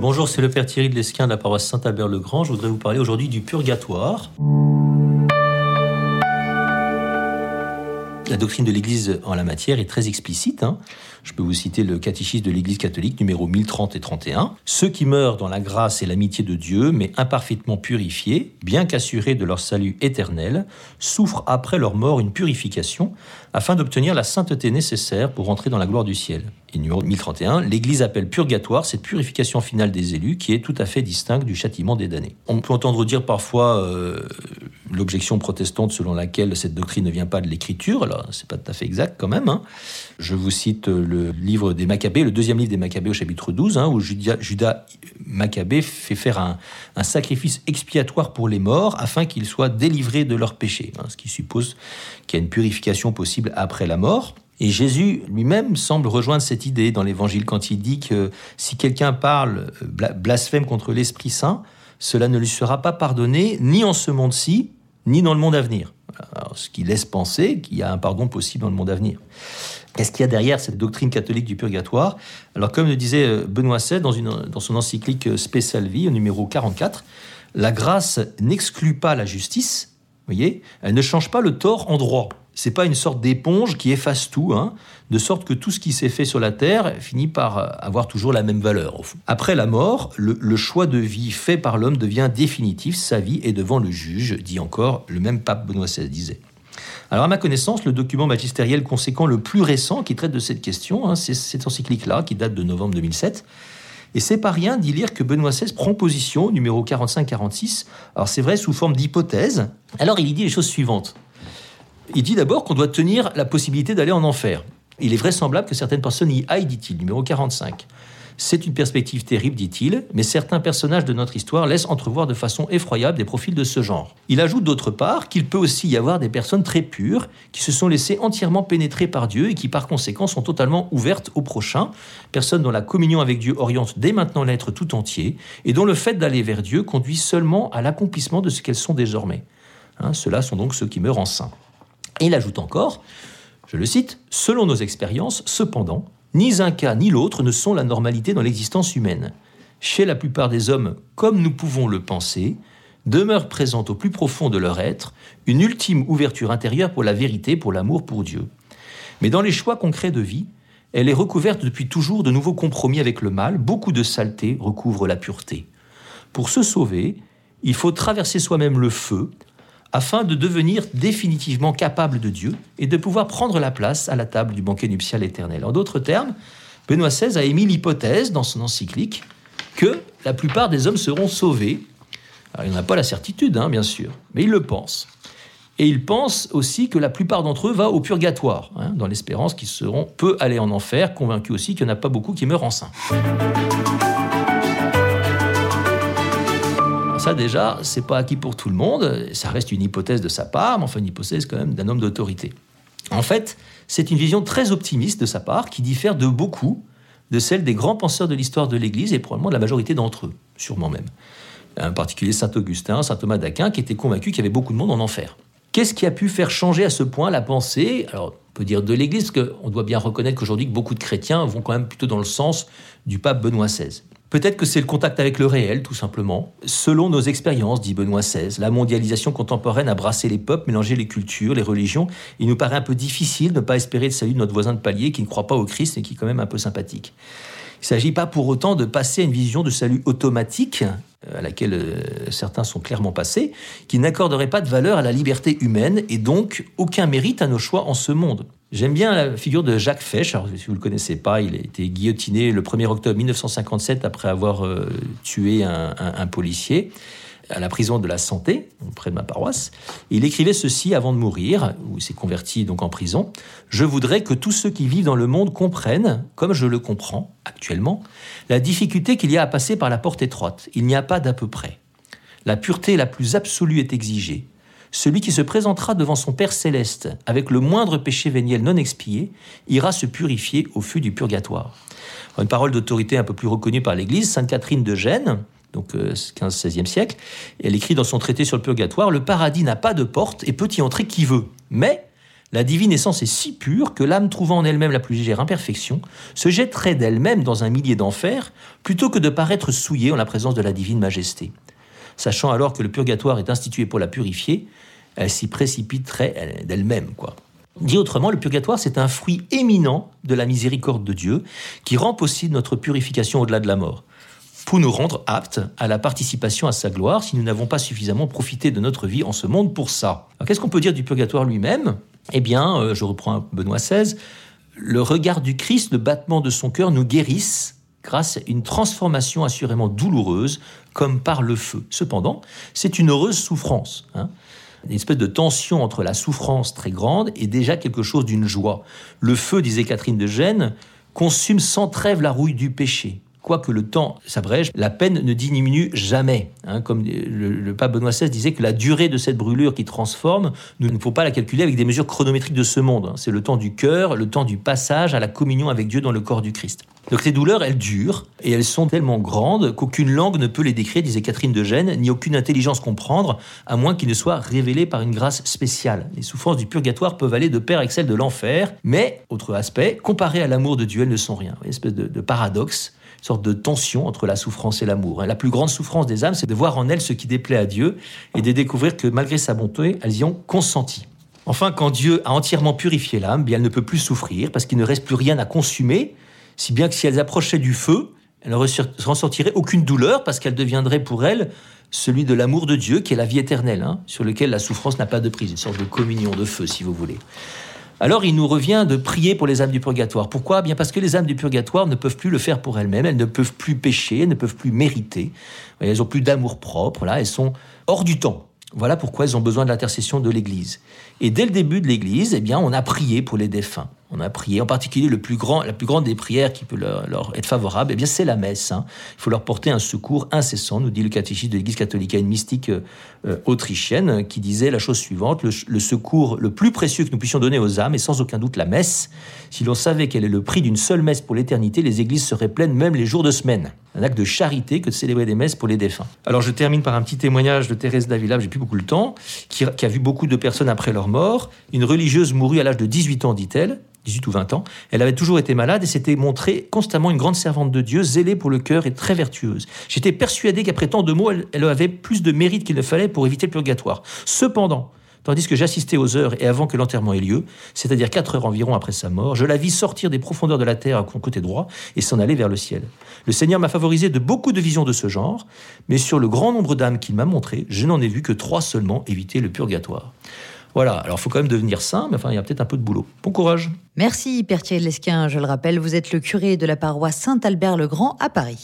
Bonjour, c'est le Père Thierry de l'Esquin de la paroisse Saint-Albert-le-Grand. Je voudrais vous parler aujourd'hui du purgatoire. La doctrine de l'Église en la matière est très explicite. Hein. Je peux vous citer le catéchisme de l'Église catholique numéro 1030 et 31. Ceux qui meurent dans la grâce et l'amitié de Dieu, mais imparfaitement purifiés, bien qu'assurés de leur salut éternel, souffrent après leur mort une purification afin d'obtenir la sainteté nécessaire pour entrer dans la gloire du ciel. Et numéro 1031, l'Église appelle purgatoire cette purification finale des élus qui est tout à fait distincte du châtiment des damnés. On peut entendre dire parfois euh, l'objection protestante selon laquelle cette doctrine ne vient pas de l'écriture. Alors, c'est pas tout à fait exact quand même. Hein. Je vous cite le livre des Maccabées, le deuxième livre des Maccabées au chapitre 12, hein, où Judas, Judas, Maccabée fait faire un, sacrifice expiatoire pour les morts afin qu'ils soient délivrés de leurs péchés. Hein, ce qui suppose qu'il y a une purification possible après la mort. Et Jésus lui-même semble rejoindre cette idée dans l'Évangile quand il dit que si quelqu'un parle blasphème contre l'Esprit Saint, cela ne lui sera pas pardonné ni en ce monde-ci, ni dans le monde à venir. ce qui laisse penser qu'il y a un pardon possible dans le monde à venir. Qu'est-ce qu'il y a derrière cette doctrine catholique du purgatoire? Alors, comme le disait euh, Benoît XVI dans, dans son encyclique euh, Spécial Vie, au numéro 44, la grâce n'exclut pas la justice, voyez, elle ne change pas le tort en droit. C'est pas une sorte d'éponge qui efface tout, hein, de sorte que tout ce qui s'est fait sur la terre finit par euh, avoir toujours la même valeur. Après la mort, le, choix de vie fait par l'homme devient définitif, sa vie est devant le juge, dit encore le même pape Benoît XVI. Alors à ma connaissance, le document magistériel conséquent le plus récent qui traite de cette question, hein, c'est cette encyclique-là qui date de novembre 2007. Et c'est pas rien d'y lire que Benoît XVI prend position, numéro 45-46. Alors c'est vrai sous forme d'hypothèse. Alors il y dit les choses suivantes. Il dit d'abord qu'on doit tenir la possibilité d'aller en enfer. Il est vraisemblable que certaines personnes y aillent, dit-il, numéro 45. C'est une perspective terrible, dit-il, mais certains personnages de notre histoire laissent entrevoir de façon effroyable des profils de ce genre. Il ajoute d'autre part qu'il peut aussi y avoir des personnes très pures qui se sont laissées entièrement pénétrer par Dieu et qui par conséquent sont totalement ouvertes au prochain, personnes dont la communion avec Dieu oriente dès maintenant l'être tout entier et dont le fait d'aller vers Dieu conduit seulement à l'accomplissement de ce qu'elles sont désormais. Hein, Ceux-là sont donc ceux qui meurent en saint. Il ajoute encore, je le cite, Selon nos expériences, cependant, ni un cas ni l'autre ne sont la normalité dans l'existence humaine. Chez la plupart des hommes, comme nous pouvons le penser, demeure présente au plus profond de leur être une ultime ouverture intérieure pour la vérité, pour l'amour, pour Dieu. Mais dans les choix concrets de vie, elle est recouverte depuis toujours de nouveaux compromis avec le mal, beaucoup de saleté recouvre la pureté. Pour se sauver, il faut traverser soi-même le feu, afin de devenir définitivement capable de Dieu et de pouvoir prendre la place à la table du banquet nuptial éternel. En d'autres termes, Benoît XVI a émis l'hypothèse dans son encyclique que la plupart des hommes seront sauvés. Il n'en a pas la certitude, hein, bien sûr, mais il le pense. Et il pense aussi que la plupart d'entre eux vont au purgatoire, hein, dans l'espérance qu'ils seront peu allés en enfer, convaincus aussi qu'il n'y en a pas beaucoup qui meurent enceints. Ça déjà, c'est pas acquis pour tout le monde, ça reste une hypothèse de sa part, mais enfin une hypothèse quand même d'un homme d'autorité. En fait, c'est une vision très optimiste de sa part qui diffère de beaucoup de celle des grands penseurs de l'histoire de l'Église et probablement de la majorité d'entre eux, sûrement même. En particulier Saint Augustin, Saint Thomas d'Aquin, qui étaient convaincus qu'il y avait beaucoup de monde en enfer. Qu'est-ce qui a pu faire changer à ce point la pensée? Alors, on peut dire de l'Église, parce qu'on doit bien reconnaître qu'aujourd'hui, beaucoup de chrétiens vont quand même plutôt dans le sens du pape Benoît XVI. Peut-être que c'est le contact avec le réel, tout simplement. Selon nos expériences, dit Benoît XVI, la mondialisation contemporaine a brassé les peuples, mélangé les cultures, les religions. Il nous paraît un peu difficile de ne pas espérer le salut de notre voisin de palier qui ne croit pas au Christ et qui est quand même un peu sympathique. Il ne s'agit pas pour autant de passer à une vision de salut automatique, euh, à laquelle euh, certains sont clairement passés, qui n'accorderait pas de valeur à la liberté humaine et donc aucun mérite à nos choix en ce monde. J'aime bien la figure de Jacques Fesch. Si vous ne le connaissez pas, il a été guillotiné le 1er octobre 1957 après avoir euh, tué un, policier à la prison de la Santé, près de ma paroisse. il écrivait ceci avant de mourir, où il s'est converti donc en prison. Je voudrais que tous ceux qui vivent dans le monde comprennent, comme je le comprends actuellement, la difficulté qu'il y a à passer par la porte étroite. Il n'y a pas d'à peu près. La pureté la plus absolue est exigée celui qui se présentera devant son Père céleste avec le moindre péché véniel non expié ira se purifier au feu du purgatoire. Une parole d'autorité un peu plus reconnue par l'Église, Sainte Catherine de Gênes, donc 15-16e euh, siècle, elle écrit dans son traité sur le purgatoire Le paradis n'a pas de porte et peut y entrer qui veut. Mais La divine essence est si pure que l'âme, trouvant en elle-même la plus légère imperfection, se jetterait d'elle-même dans un millier d'enfers plutôt que de paraître souillée en la présence de la divine majesté. Sachant alors que le purgatoire est institué pour la purifier, elle s'y précipiterait d'elle-même, quoi. Dit autrement, le purgatoire, c'est un fruit éminent de la miséricorde de Dieu qui rend possible notre purification au-delà de la mort pour nous rendre aptes à la participation à sa gloire si nous n'avons pas suffisamment profité de notre vie en ce monde pour ça. Qu'est-ce qu'on peut dire du purgatoire lui-même? Eh bien, euh, je reprends Benoît XVI, le regard du Christ, le battement de son cœur nous guérissent grâce à une transformation assurément douloureuse, comme par le feu. Cependant, c'est une heureuse souffrance. Hein. Une espèce de tension entre la souffrance très grande et déjà quelque chose d'une joie. Le feu, disait Catherine de Gênes, consume sans trêve la rouille du péché. Quoique le temps s'abrège, la peine ne diminue jamais. Hein. comme le, pape Benoît XVI disait que la durée de cette brûlure qui transforme, nous ne faut pas la calculer avec des mesures chronométriques de ce monde. Hein. C'est le temps du cœur, le temps du passage à la communion avec Dieu dans le corps du Christ. Donc ces douleurs, elles durent et elles sont tellement grandes qu'aucune langue ne peut les décrire, disait Catherine de Gênes, ni aucune intelligence comprendre, à moins qu'ils ne soient révélés par une grâce spéciale. Les souffrances du purgatoire peuvent aller de pair avec celles de l'enfer, mais, autre aspect, comparées à l'amour de Dieu, elles ne sont rien. Une espèce de paradoxe sorte de tension entre la souffrance et l'amour. La plus grande souffrance des âmes, c'est de voir en elles ce qui déplaît à Dieu et de découvrir que malgré sa bonté, elles y ont consenti. Enfin, quand Dieu a entièrement purifié l'âme, bien elle ne peut plus souffrir parce qu'il ne reste plus rien à consumer, si bien que si elles approchaient du feu, elle ne ressortirait aucune douleur parce qu'elle deviendrait pour elle celui de l'amour de Dieu qui est la vie éternelle, hein, sur lequel la souffrance n'a pas de prise, une sorte de communion de feu, si vous voulez. Alors il nous revient de prier pour les âmes du purgatoire. Pourquoi? Bien parce que les âmes du purgatoire ne peuvent plus le faire pour elles-mêmes, elles ne peuvent plus pécher, elles ne peuvent plus mériter, elles ont plus d'amour propre, là, elles sont hors du temps. Voilà pourquoi elles ont besoin de l'intercession de l'Église. Et dès le début de l'Église, eh bien, on a prié pour les défunts. On a prié, en particulier le plus grand, la plus grande des prières qui peut leur, être favorable, eh bien, c'est la messe. Hein. Il faut leur porter un secours incessant, nous dit le catéchisme de l'Église catholique. A une mystique euh, autrichienne qui disait la chose suivante le, secours le plus précieux que nous puissions donner aux âmes est sans aucun doute la messe. Si l'on savait quel est le prix d'une seule messe pour l'éternité, les églises seraient pleines même les jours de semaine. Un acte de charité que de célébrer des messes pour les défunts. Alors je termine par un petit témoignage de Thérèse d'Avila, j'ai plus beaucoup le temps, qui, a vu beaucoup de personnes après leur mort. Une religieuse mourut à l'âge de 18 ans, dit-elle. 18 ou 20 ans. Elle avait toujours été malade et s'était montrée constamment une grande servante de Dieu, zélée pour le cœur et très vertueuse. J'étais persuadé qu'après tant de mots, elle, avait plus de mérite qu'il ne fallait pour éviter le purgatoire. Cependant, tandis que j'assistais aux heures et avant que l'enterrement ait lieu, c'est-à-dire quatre heures environ après sa mort, je la vis sortir des profondeurs de la terre à son côté droit et s'en aller vers le ciel. Le Seigneur m'a favorisé de beaucoup de visions de ce genre, mais sur le grand nombre d'âmes qu'il m'a montré, je n'en ai vu que trois seulement éviter le purgatoire. Voilà, alors il faut quand même devenir saint, mais enfin, il y a peut-être un peu de boulot. Bon courage. Merci, Père Thierry Lesquin. Je le rappelle, vous êtes le curé de la paroisse Saint-Albert-le-Grand à Paris.